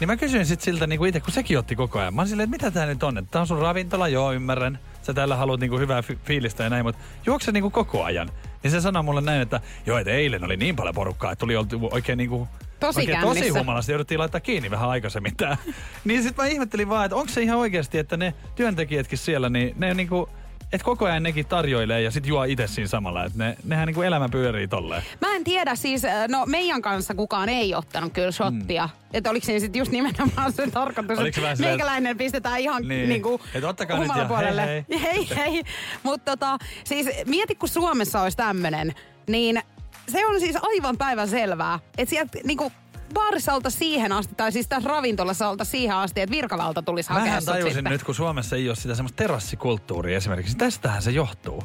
Niin mä kysyin sit siltä niinku itse, kun sekin otti koko ajan. Mä silleen, että mitä tää nyt on? Tää on sun ravintola, joo ymmärrän. Sä täällä haluat niinku hyvää fi- fiilistä ja näin, mutta juokse niinku koko ajan. Niin se sanoi mulle näin, että joo, että eilen oli niin paljon porukkaa, että tuli oltu oikein niinku Tosi Oikein tosi humalasta jouduttiin laittaa kiinni vähän aikaisemmin tää. niin sit mä ihmettelin vaan, että onko se ihan oikeasti, että ne työntekijätkin siellä, niin ne niinku, että koko ajan nekin tarjoilee ja sit juo itse siinä samalla. Että ne, nehän niinku elämä pyörii tolleen. Mä en tiedä, siis äh, no meidän kanssa kukaan ei ottanut kyllä shottia. Mm. Että oliko siinä sitten just nimenomaan se tarkoitus, että meikäläinen pistetään ihan Niin. niin. kuin Et ottakaa nyt ja humalapuolelle. hei, hei. hei. Mutta tota, siis mieti kun Suomessa olisi tämmönen, niin se on siis aivan päivän selvää, että sieltä niinku baarissa olta siihen asti, tai siis tässä ravintolassa olta siihen asti, että virkavalta tulisi hakea Mähän tajusin sitten. nyt, kun Suomessa ei ole sitä semmoista terassikulttuuria esimerkiksi. Tästähän se johtuu.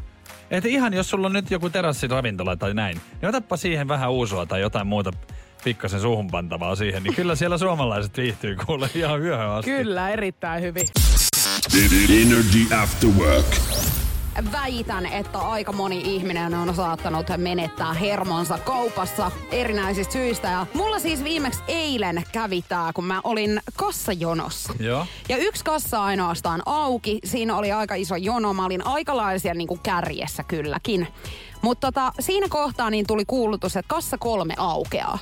Että ihan jos sulla on nyt joku terassiravintola tai näin, niin otappa siihen vähän uusua tai jotain muuta pikkasen suuhun pantavaa siihen, niin kyllä siellä suomalaiset viihtyy kuule ihan yöhön asti. Kyllä, erittäin hyvin. Energy After Work. Väitän, että aika moni ihminen on saattanut menettää hermonsa kaupassa erinäisistä syistä. Ja mulla siis viimeksi eilen kävi tää, kun mä olin kassajonossa. Joo. Ja yksi kassa ainoastaan auki. Siinä oli aika iso jono. Mä olin aikalaisia niin kuin kärjessä kylläkin. Mutta tota, siinä kohtaa niin tuli kuulutus, että kassa kolme aukeaa.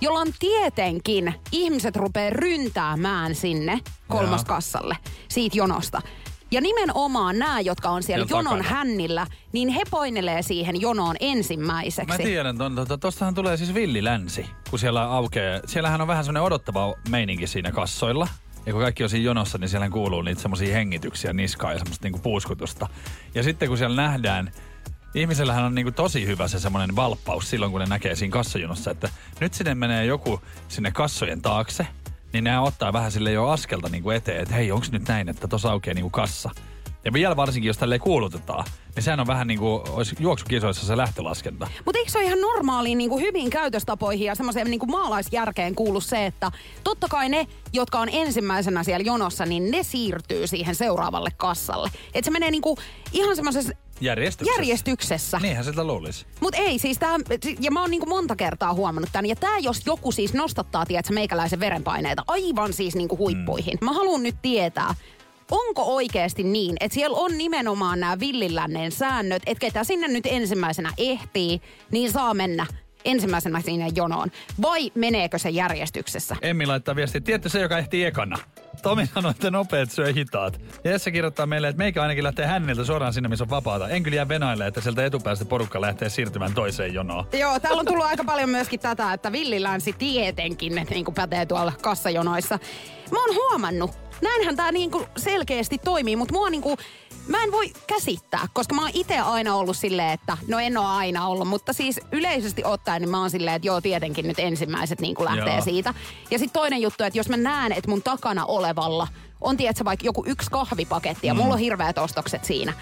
Jolloin tietenkin ihmiset rupeaa ryntäämään sinne kolmoskassalle siitä jonosta. Ja nimenomaan nämä, jotka on siellä jonon takana. hännillä, niin he poinelee siihen jonoon ensimmäiseksi. Mä tiedän, ton, tota, tostahan tulee siis villilänsi, kun siellä aukeaa. Siellähän on vähän semmoinen odottava meininki siinä kassoilla. Ja kun kaikki on siinä jonossa, niin siellä kuuluu niitä semmoisia hengityksiä niskaa ja semmoista niinku puuskutusta. Ja sitten kun siellä nähdään, ihmisellähän on niinku tosi hyvä se semmoinen valppaus silloin, kun ne näkee siinä kassajonossa, että nyt sinne menee joku sinne kassojen taakse, niin nämä ottaa vähän sille jo askelta niinku eteen, että hei, onko nyt näin, että tuossa aukeaa niinku kassa. Ja vielä varsinkin, jos tälleen kuulutetaan, niin sehän on vähän niin kuin olisi juoksukisoissa se lähtölaskenta. Mutta eikö se ole ihan normaaliin niin kuin hyviin käytöstapoihin ja semmoiseen niin kuin maalaisjärkeen kuulu se, että totta kai ne, jotka on ensimmäisenä siellä jonossa, niin ne siirtyy siihen seuraavalle kassalle. Että se menee niin kuin ihan semmoisessa Järjestyksessä. järjestyksessä. Niinhän sitä luulisi. Mutta ei siis tää, ja mä oon niinku monta kertaa huomannut tämän, ja tää jos joku siis nostattaa, tiedätkö, meikäläisen verenpaineita aivan siis niinku huippuihin. Mä haluan nyt tietää, onko oikeasti niin, että siellä on nimenomaan nämä villilännen säännöt, että ketä sinne nyt ensimmäisenä ehtii, niin saa mennä ensimmäisenä sinne jonoon. Vai meneekö se järjestyksessä? Emmi laittaa viestiä, tiedätte se, joka ehtii ekana. Tomi sanoi, että nopeat syö hitaat. Ja Jesse kirjoittaa meille, että meikä ainakin lähtee häneltä suoraan sinne, missä on vapaata. En kyllä jää venaille, että sieltä etupäästä porukka lähtee siirtymään toiseen jonoon. Joo, täällä on tullut aika paljon myöskin tätä, että villilänsi tietenkin niin kuin pätee tuolla kassajonoissa. Mä oon huomannut, näinhän tää niin kuin selkeästi toimii, mutta mua niin kuin, mä en voi käsittää, koska mä oon itse aina ollut silleen, että no en oo aina ollut, mutta siis yleisesti ottaen niin mä oon silleen, että joo tietenkin nyt ensimmäiset niin lähtee Joo. siitä. Ja sitten toinen juttu, että jos mä näen, että mun takana olevalla on tiedätkö vaikka joku yksi kahvipaketti ja mulla on hirveät ostokset siinä,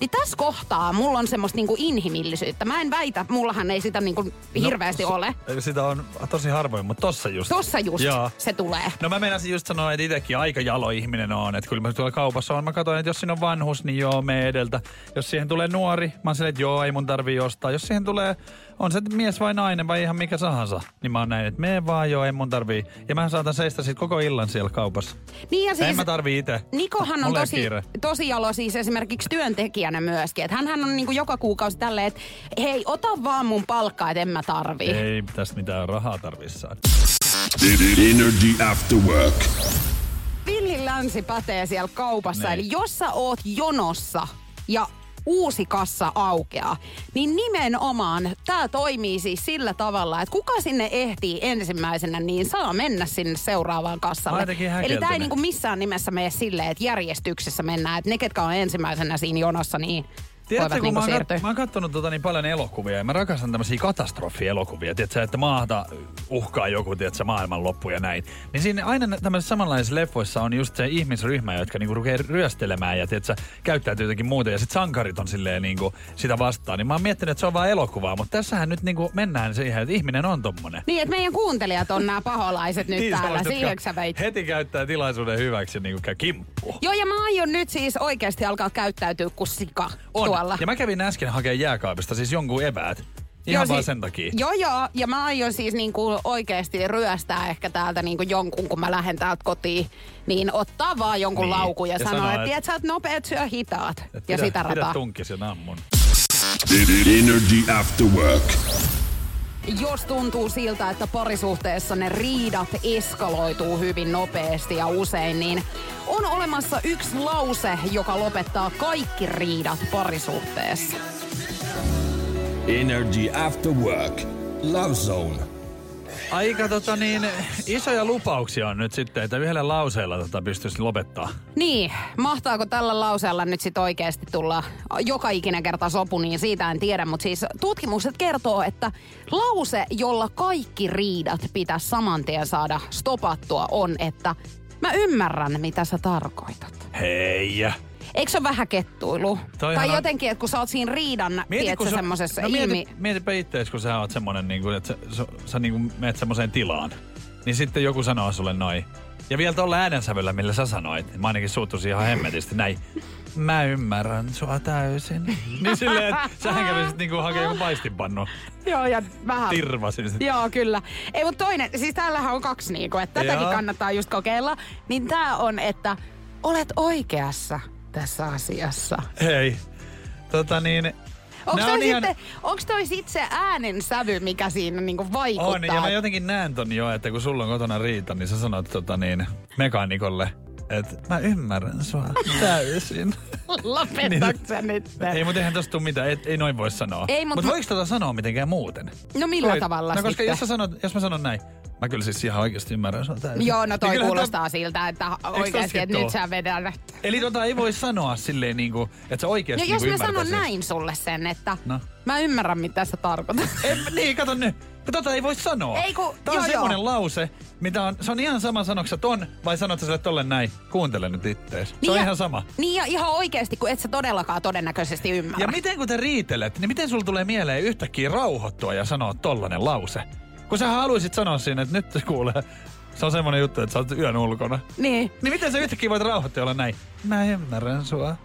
niin tässä kohtaa mulla on semmoista niinku inhimillisyyttä. Mä en väitä, mullahan ei sitä niinku hirveästi No, ole. Sitä on tosi harvoin, mutta tossa just. Tossa just Joo. se tulee. No mä meinasin just sanoa, että itsekin aika jalo ihminen on. Että kyllä mä tuolla kaupassa on. Mä katsoin, että jos siinä on vanhus, niin joo, me edeltä. Jos siihen tulee nuori, mä oon silleen, että joo, ei mun tarvii ostaa. Jos siihen tulee, on se mies vai nainen vai ihan mikä tahansa, niin mä oon näin, että mene vaan joo, ei mun tarvii. Ja mä saatan seistä sit koko illan siellä kaupassa. Niin ja Siis, en mä tarvii itse. Nikohan on tosi, kiire. tosi jalo siis esimerkiksi työntekijänä myöskin. Että hänhän on niinku joka kuukausi tälleen, että hei, ota vaan mun palkkaa, että en mä tarvii. Ei tästä mitään rahaa tarvii saada. Energy After Work. Villin länsi pätee siellä kaupassa. Niin. Eli jos sä oot jonossa ja uusi kassa aukeaa, niin nimenomaan tämä toimii siis sillä tavalla, että kuka sinne ehtii ensimmäisenä, niin saa mennä sinne seuraavaan kassalle. Eli tämä ei niinku missään nimessä mene silleen, että järjestyksessä mennään, että ne, ketkä on ensimmäisenä siinä jonossa, niin Tiedätkö, kun niinku mä oon, kat- mä oon kattonut tota niin paljon elokuvia ja mä rakastan tämmöisiä katastrofielokuvia, tiedätkö, että maata uhkaa joku, tiedätkö, maailmanloppu ja näin. Niin siinä aina tämmöisissä samanlaisissa leffoissa on just se ihmisryhmä, jotka niinku rupeaa ryöstelemään ja tiedätkö, käyttäytyy jotenkin muuta ja sit sankarit on silleen niinku sitä vastaan. Niin mä oon miettinyt, että se on vaan elokuvaa, mutta tässähän nyt niinku mennään siihen, että ihminen on tommonen. Niin, että meidän kuuntelijat on nämä paholaiset nyt täällä. sellaiset, jotka Siihenkö sä veit? Heti käyttää tilaisuuden hyväksi niinku käy kimppuun. Joo, ja mä aion nyt siis oikeasti alkaa käyttäytyä kuin sika On. Tuolla. Ja mä kävin äsken hakemaan jääkaapista siis jonkun eväät. Ihan Joo, vaan si- sen takia. Joo, joo. Ja mä aion siis niinku oikeasti ryöstää ehkä täältä niinku jonkun, kun mä lähden täältä kotiin. Niin ottaa vaan jonkun Niin. laukun ja, Ja sanoa, että et- tiedät sä oot nopeat, syö hitaat. Et ja pidä, sitä Pidä rataa. tunkis ja nammun. Energy After Work. Jos tuntuu siltä, että parisuhteessa ne riidat eskaloituu hyvin nopeasti ja usein, niin on olemassa yksi lause, joka lopettaa kaikki riidat parisuhteessa. Energy After Work. Love Zone. Aika tota niin, isoja lupauksia on nyt sitten, että yhdellä lauseella tota pystyisi lopettaa. Niin, mahtaako tällä lauseella nyt sit oikeasti tulla joka ikinen kerta sopu, niin siitä en tiedä. Mutta siis tutkimukset kertoo, että lause, jolla kaikki riidat pitäisi saman tien saada stopattua, on, että mä ymmärrän, mitä sä tarkoitat. Hei! Eikö se ole vähän kettuilu? Toihan tai on- jotenkin, että kun sä oot siinä riidan, tiedätkö, sä- semmosessa no ilmi... mieti, mietipä ittees, kun sä oot semmonen, niin kuin, että sä, sä, sä niin kuin menet semmoiseen tilaan. Niin sitten joku sanoo sulle noin. Ja vielä tuolla äänensävyllä, millä sä sanoit. Mä ainakin suuttuisin ihan hemmetisti näin. mä ymmärrän sua täysin. niin silleen, että sähän kävisit niinku hakea joku paistinpannu. Joo, ja vähän... Tirvasin sitä. Joo, kyllä. Ei, mutta toinen, siis täällähän on kaksi niinku, että tätäkin Joo. kannattaa just kokeilla. Niin tää on, että olet oikeassa tässä asiassa. Hei. Tota niin, Onko toi, on ihan- sitten, onks toi sit se äänen sävy, mikä siinä niinku vaikuttaa? On, ja mä jotenkin näen ton jo, että kun sulla on kotona riita, niin sä sanot tota niin, mekaanikolle, että mä ymmärrän sua täysin. Lopetatko sä nyt? ei, mutta eihän tosta tuu mitään, ei, ei noin voi sanoa. Ei, mut mut voiko tota sanoa mitenkään muuten? No millä Toi- tavalla No koska sitten? jos, sä sanot, jos mä sanon näin, mä kyllä siis ihan oikeasti ymmärrän täysin. Joo, no toi Niin kuulostaa siltä, että oikeasti, että nyt sä vedät. Eli tota ei voi sanoa silleen niinku, että sä No oikeasti jos mä sanon ymmärtäisit. näin sulle sen, että No. mä ymmärrän mitä sä tarkoitat. En, niin, kato nyt. Tota ei voi sanoa. Ei kun- Tää on joo, semmonen joo. lause, mitä on, se on ihan sama sanoksä ton, vai sanot sä sille tolle näin, kuuntele nyt ittees. Se on ja, ihan sama. Niin ja ihan oikeasti, kun et sä todellakaan todennäköisesti ymmärrä. Ja miten kun te riitelet, niin miten sulla tulee mieleen yhtäkkiä rauhoittua ja sanoa tollanen lause? Kun sä haluaisit sanoa siinä, että nyt se kuulee, se on semmonen juttu, että sä oot yön ulkona. Niin. Niin miten sä yhtäkkiä voit rauhoittua ja olla näin? Mä ymmärrän sua.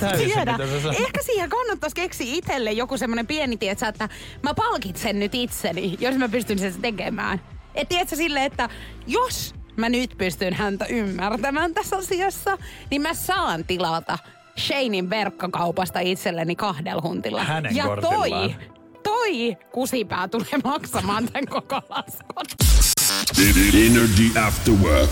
Täysin, Tiedä. Ehkä siihen kannattaisi keksiä itselle joku semmoinen pieni, tietsä, että mä palkitsen nyt itseni, jos mä pystyn sen tekemään. Et tiedätkö sille, että jos mä nyt pystyn häntä ymmärtämään tässä asiassa, niin mä saan tilata Shanein verkkokaupasta itselleni kahdella huntilla. Hänen ja toi. Toi kusipää tulee maksamaan tämän koko laskun. Energy After Work.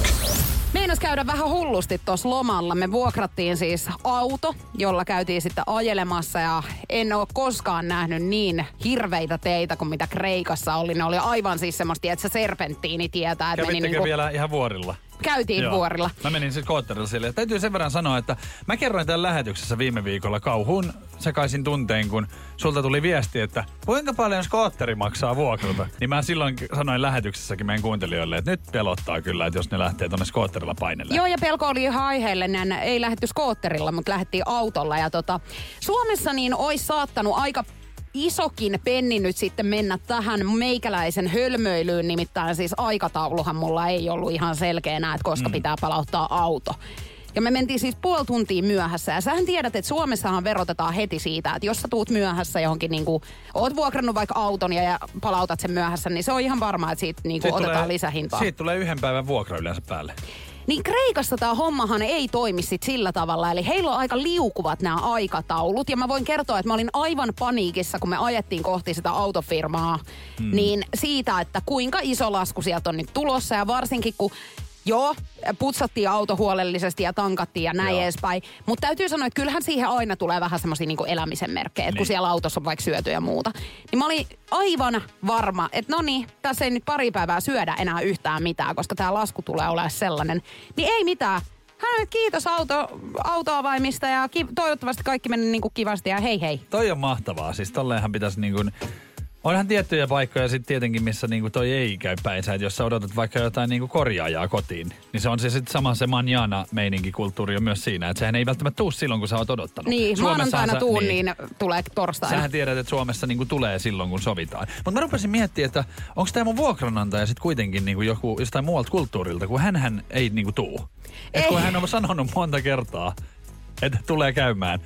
Meinas käydä vähän hullusti tuossa lomalla. Me vuokrattiin siis auto, jolla käytiin sitten ajelemassa ja en ole koskaan nähnyt niin hirveitä teitä kuin mitä Kreikassa oli. Ne oli aivan siis semmoista, että se serpenttiini tietää, että meni Kävittekö niinku, vielä ihan vuorilla? Käytiin Joo. vuorilla. Mä menin sitten kootterilla sille. Täytyy sen verran sanoa, että mä kerroin tämän lähetyksessä viime viikolla kauhuun sekaisin tuntein, kun sulta tuli viesti, että kuinka paljon skootteri maksaa vuokrata. Niin mä silloin sanoin lähetyksessäkin meidän kuuntelijoille, että nyt pelottaa kyllä, että jos ne lähtee tonne skootterilla painelle. Joo, ja pelko oli ihan aiheellinen. Ei lähdetty skootterilla, mutta lähdettiin autolla. Ja tota, Suomessa niin olisi saattanut aika isokin penni nyt sitten mennä tähän meikäläisen hölmöilyyn. Nimittäin siis aikatauluhan mulla ei ollut ihan selkeänä, että koska mm. pitää palauttaa auto. Ja me mentiin siis puoli tuntia myöhässä. Ja sähän tiedät, että Suomessahan verotetaan heti siitä, että jos sä tuut myöhässä johonkin, niin kuin, oot vuokrannut vaikka auton ja, ja palautat sen myöhässä, niin se on ihan varmaa, että siitä niin kuin, Siitä otetaan tulee- lisähintaa. Siitä tulee yhden päivän vuokra yleensä päälle. Niin Kreikassa tämä hommahan ei toimi sit sillä tavalla. Eli heillä on aika liukuvat nämä aikataulut. Ja mä voin kertoa, että mä olin aivan paniikissa, kun me ajettiin kohti sitä autofirmaa. Hmm. Niin siitä, että kuinka iso lasku sieltä on nyt tulossa. Ja varsinkin kun Joo, putsattiin auto huolellisesti ja tankattiin ja näin Joo. edespäin. Mutta täytyy sanoa, että kyllähän siihen aina tulee vähän semmoisia niinku elämisen merkkejä, että kun Niin. siellä autossa on vaikka syöty ja muuta. Niin mä olin aivan varma, että no niin, tässä ei nyt pari päivää syödä enää yhtään mitään, koska tämä lasku tulee olemaan sellainen. Niin ei mitään. Hän kiitos auto, autoavaimista ja ki- toivottavasti kaikki meni niinku kivasti ja hei hei. Toi on mahtavaa. Siis tolleenhan pitäisi niin kuin... Onhan tiettyjä paikkoja sitten tietenkin, missä niinku toi ei käy päinsä. Että jos sä odotat vaikka jotain niinku korjaajaa kotiin, niin se on se sitten sama se manjana meininki kulttuuri on myös siinä. Että sehän ei välttämättä tuu silloin, kun sä oot odottanut. Niin, maanantaina tuun, niin, tulee torstaina. Sähän tiedät, että Suomessa niinku tulee silloin, kun sovitaan. Mutta mä rupesin miettimään, että onko tämä mun vuokranantaja sitten kuitenkin niinku joku jostain muualta kulttuurilta, kun hän ei niinku tuu. Et kun Ei. hän on sanonut monta kertaa, että tulee käymään.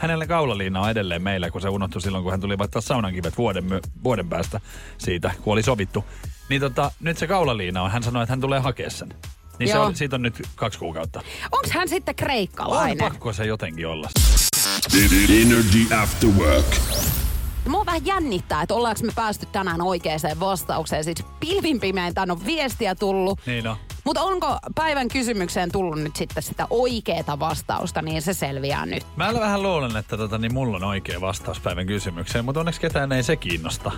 Hänellä kaulaliina on edelleen meillä, kun se unohtui silloin, kun hän tuli vaikka saunankivet vuoden, my- vuoden päästä siitä, kun oli sovittu. Niin tota, nyt se kaulaliina on. Hän sanoi, että hän tulee hakea sen. Niin se Joo. on, siitä on nyt kaksi kuukautta. Onko hän sitten On kreikkalainen? pakko se jotenkin olla. Energy After Work. Mua vähän jännittää, että ollaanko me päästy tänään oikeaan vastaukseen. Siis pilvin pimein tänne on viestiä tullut. Niin on. Mutta onko päivän kysymykseen tullut nyt sitten sitä oikeaa vastausta, niin se selviää nyt. Mä vähän luulen, että tota, niin mulla on oikea vastaus päivän kysymykseen, mutta onneksi ketään ei se kiinnosta.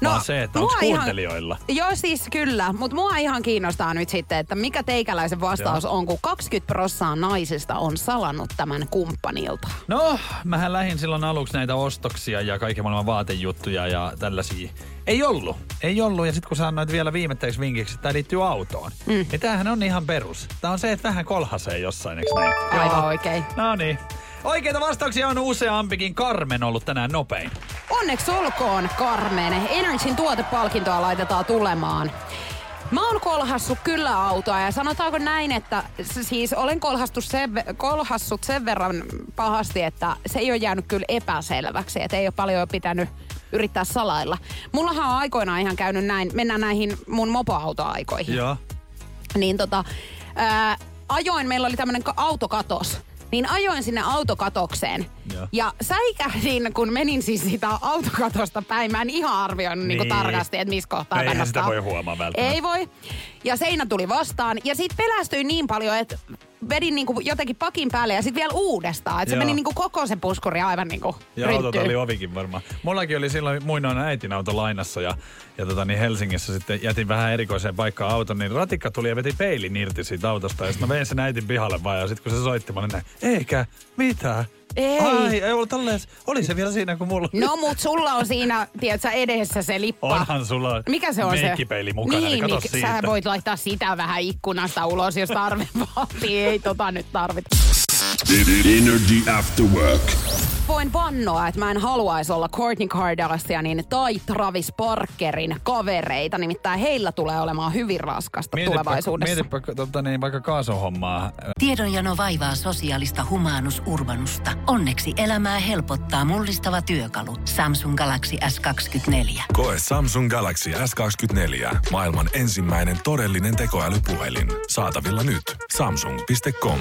No, vaan se, että onko mua ihan- kuuntelijoilla. Joo, siis kyllä. Mutta mua ihan kiinnostaa nyt sitten, että mikä teikäläisen vastaus Joo. on, kun 20 prossaa naisista on salannut tämän kumppanilta. No, mähän lähdin silloin aluksi näitä ostoksia ja kaiken maailman vaatejuttuja ja tällaisia. Ei ollut. Ei ollut. Ja sitten kun sä annoit vielä viimettäiksi vinkiksi, että tämä liittyy autoon. Mm. Niin tämähän on ihan perus. Tämä on se, että vähän kolhasee jossain, eikö näin? Aivan oikein. No niin. Oikeita vastauksia on useampikin. Carmen ollut tänään nopein. Onneksi olkoon, Carmen. Energyn tuotepalkintoa laitetaan tulemaan. Mä oon kolhassut kyllä autoa ja sanotaanko näin, että siis olen kolhassut sen, kolhassut sen verran pahasti, että se ei ole jäänyt kyllä epäselväksi, että ei ole paljon pitänyt yrittää salailla. Mullahan on aikoinaan ihan käynyt näin, mennään näihin mun mopoautoaikoihin. Joo. Niin tota, ää, ajoin, meillä oli tämmönen ka- autokatos. Niin ajoin sinne autokatokseen. Joo. Ja säikähdin, kun menin siis sitä autokatosta päin. Mä en ihan arvioinut niin. Niin. tarkasti, että missä kohtaa eihän kannattaa. sitä voi huomaa välttämättä. Ei voi. Ja seinä tuli vastaan. Ja sit pelästyin niin paljon, että vedin niinku jotenkin pakin päälle ja sitten vielä uudestaan. Että se meni niinku koko se puskuri aivan niinku Ja autot rynttyyn. oli ovikin varmaan. Mullakin oli silloin muinoin äitin auto lainassa ja, ja tota, niin Helsingissä sitten jätin vähän erikoiseen paikkaan auton, niin ratikka tuli ja veti peilin irti siitä autosta. Ja sitten mä vein sen äitin pihalle vaan ja sitten kun se soitti, mä olin näin, eikä, mitä? Ei. Ai, ei ollut tolleen, oli se vielä siinä kuin mulla. No mut sulla on siinä, tiedätkö, edessä se lippa. Onhan sulla Mikä se on se? meikkipeili mukana, niin, niin, kato niin siitä. sä voit laittaa sitä vähän ikkunasta ulos, jos tarve vaatii. Ei tota nyt tarvita. Energy After Work. Voin vannoa, että mä en haluaisi olla Kourtney Kardashianin tai Travis Parkerin kavereita. Nimittäin heillä tulee olemaan hyvin raskasta tulevaisuudessa. mietipä tota, niin, vaikka kaasuhommaa. Tiedonjano vaivaa sosiaalista humanus urbanusta. Onneksi elämää helpottaa mullistava työkalu. Samsung Galaxy S24. Koe Samsung Galaxy S24. Maailman ensimmäinen todellinen tekoälypuhelin. Saatavilla nyt. Samsung.com.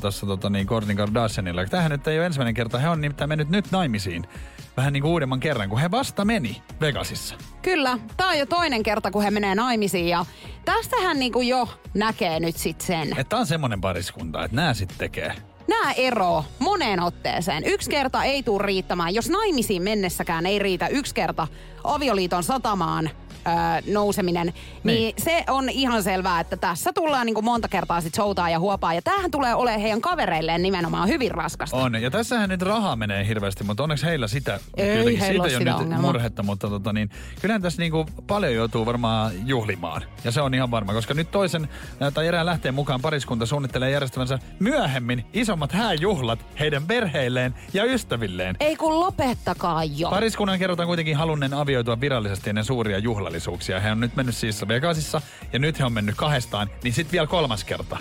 Tuossa tota, niin, Kourtney Kardashianilla. Tähän nyt ei ole ensimmäinen kerta. He on nimittäin mennyt nyt naimisiin. Vähän niin kuin uudemman kerran, kun he vasta meni Vegasissa. Kyllä, tää on jo toinen kerta, kun he menee naimisiin ja tästähän niinku jo näkee nyt sit sen. Että on semmoinen pariskunta, että nämä sitten tekee. Nämä ero moneen otteeseen. Yksi kerta ei tule riittämään. Jos naimisiin mennessäkään ei riitä yksi kerta avioliiton satamaan öö, nouseminen, niin. niin se on ihan selvää, että tässä tullaan niin kuin monta kertaa sit soutaa ja huopaa. Ja tämähän tulee olemaan heidän kavereilleen nimenomaan hyvin raskasta. On. Ja tässähän nyt rahaa menee hirveästi, mutta onneksi heillä sitä Ei jotenkin, heillä siitä ei ole sitä nyt murhetta, mutta tota, niin, kyllähän tässä niinku paljon joutuu varmaan juhlimaan. Ja se on ihan varma, koska nyt toisen tai erään lähteen mukaan pariskunta suunnittelee järjestävänsä myöhemmin isommat hääjuhlat heidän perheilleen ja ystävilleen. Ei kun lopettakaa jo. Pariskunnan kerrotaan kuitenkin halunneen avioitua virallisesti ennen suuria juhlallisuuksia. He on nyt mennyt siis Vegasissa ja nyt he on mennyt kahdestaan, niin sitten vielä kolmas kerta.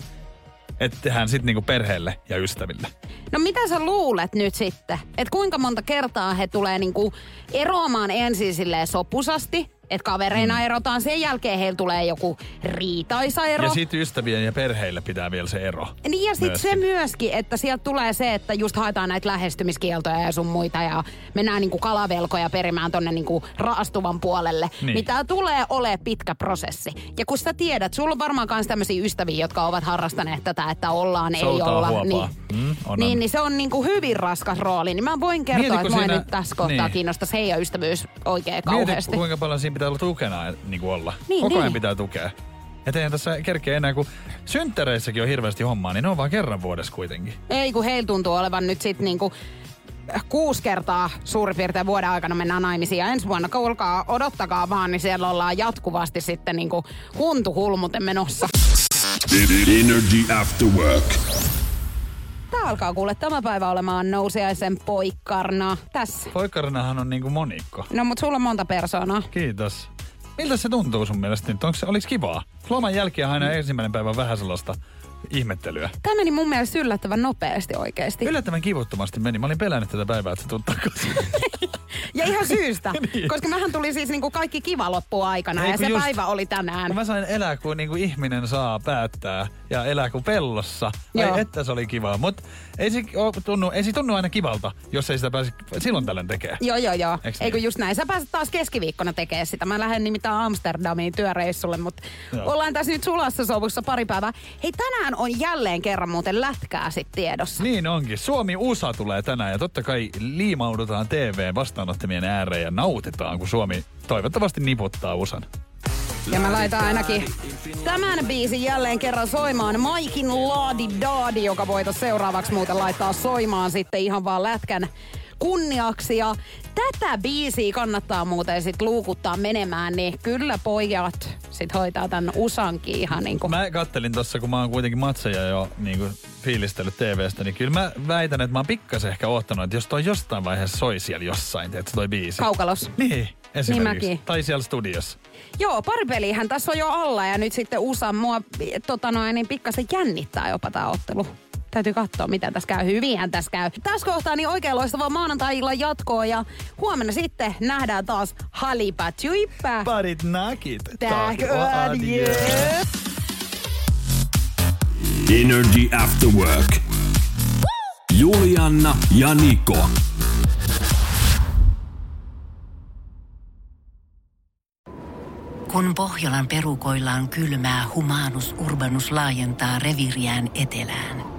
Että tehdään sitten niinku perheelle ja ystäville. No mitä sä luulet nyt sitten? Että kuinka monta kertaa he tulee niinku eroamaan ensin silleen sopusasti, että kavereina mm. erotaan. Sen jälkeen heillä tulee joku riitaisa ero. Ja sitten ystävien ja perheille pitää vielä se ero. Niin ja sitten se myöskin. että sieltä tulee se, että just haetaan näitä lähestymiskieltoja ja sun muita ja mennään niinku kalavelkoja perimään tonne niinku raastuvan puolelle. Niin. Niin tää tulee ole pitkä prosessi. Ja kun sä tiedät, sulla on varmaan myös tämmöisiä ystäviä, jotka ovat harrastaneet tätä, että ollaan, ei Soutaa olla. huopaa. Niin, Mm, on, niin, niin se on niinku hyvin raskas rooli. Niin mä voin kertoa, Mieti, että mua siinä- nyt tässä kohtaa niin. kiinnostaisi heidän ystävyys oikein Mieti, kauheasti. kuinka paljon siinä pitää olla tukena niin kuin olla. Niin, Koko ajan niin. pitää tukea. Et eihän tässä kerkeä enää, kun synttäreissäkin on hirveästi hommaa, niin ne on vaan kerran vuodessa kuitenkin. Ei, kun heillä tuntuu olevan nyt sit niinku kuusi kertaa suurin piirtein vuoden aikana mennään naimisiin. Ja ensi vuonna, kuulkaa, odottakaa vaan, niin siellä ollaan jatkuvasti sitten niinku huntuhulmuten menossa. Energy After Work. Tää alkaa kuule tämä päivä olemaan nousiaisen poikkarna. Tässä. Poikkarinahan on niinku monikko. No mut sulla on monta persoonaa. Kiitos. Miltä se tuntuu sun mielestä nyt? Onks, oliks kivaa? Loman jälkeen aina ensimmäinen päivä vähän sellaista ihmettelyä. Tämä meni mun mielestä yllättävän nopeasti oikeesti. Yllättävän kivuttomasti meni. Mä olin pelännyt tätä päivää, että tulet takaisin. Ja ihan syystä. Niin. Koska mähän tuli siis niinku kaikki kiva loppuaikana Ei, ja se just- päivä oli tänään. Mä sain elää kuin niinku ihminen saa päättää ja elää kuin pellossa. Joo. Ai että se oli kivaa. Mutta ei se, tunnu, ei se tunnu aina kivalta, jos ei sitä pääse silloin tällöin tekee. Joo, joo, joo. Niin? just näin. Sä pääset taas keskiviikkona tekemään sitä. Mä lähden nimittäin Amsterdamiin työreissulle, mutta Joo. ollaan tässä nyt sulassa sovussa pari päivää. Hei, tänään on jälleen kerran muuten lätkää sit tiedossa. Niin onkin. Suomi-USA tulee tänään ja totta kai liimaudutaan TV vastaanottimien ääreen ja nautitaan, kun Suomi toivottavasti niputtaa USAn. Ja mä laitan ainakin tämän biisin jälleen kerran soimaan. Maikin Laadi Daadi, joka voi tossa seuraavaksi muuten laittaa soimaan sitten ihan vaan lätkän kunniaksi. Ja tätä biisiä kannattaa muuten sit luukuttaa menemään, niin kyllä pojat sit hoitaa tämän usankin ihan niin kuin. Mä kattelin tossa, kun mä oon kuitenkin matseja jo niin kuin fiilistellyt TVstä, niin kyllä mä väitän, että mä oon pikkasen ehkä oottanut, että jos toi jostain vaiheessa soi siellä jossain, että toi biisi. Kaukalos. Niin, esimerkiksi. mäkin. tai siellä studiossa. Joo, pari peliähän tässä on jo alla ja nyt sitten USA mua tota noin, niin pikkasen jännittää jopa tämä ottelu. Täytyy katsoa, mitä tässä käy. Hyvinhän tässä käy. Tässä kohtaa niin oikein loistavaa maanantai-illan jatkoa ja huomenna sitten nähdään taas Halipa Tjuippa. Parit nakit. Tack adjö. Energy After Work. Julianna ja Niko. Kun Pohjolan perukoillaan kylmää, humanus urbanus laajentaa reviriään etelään.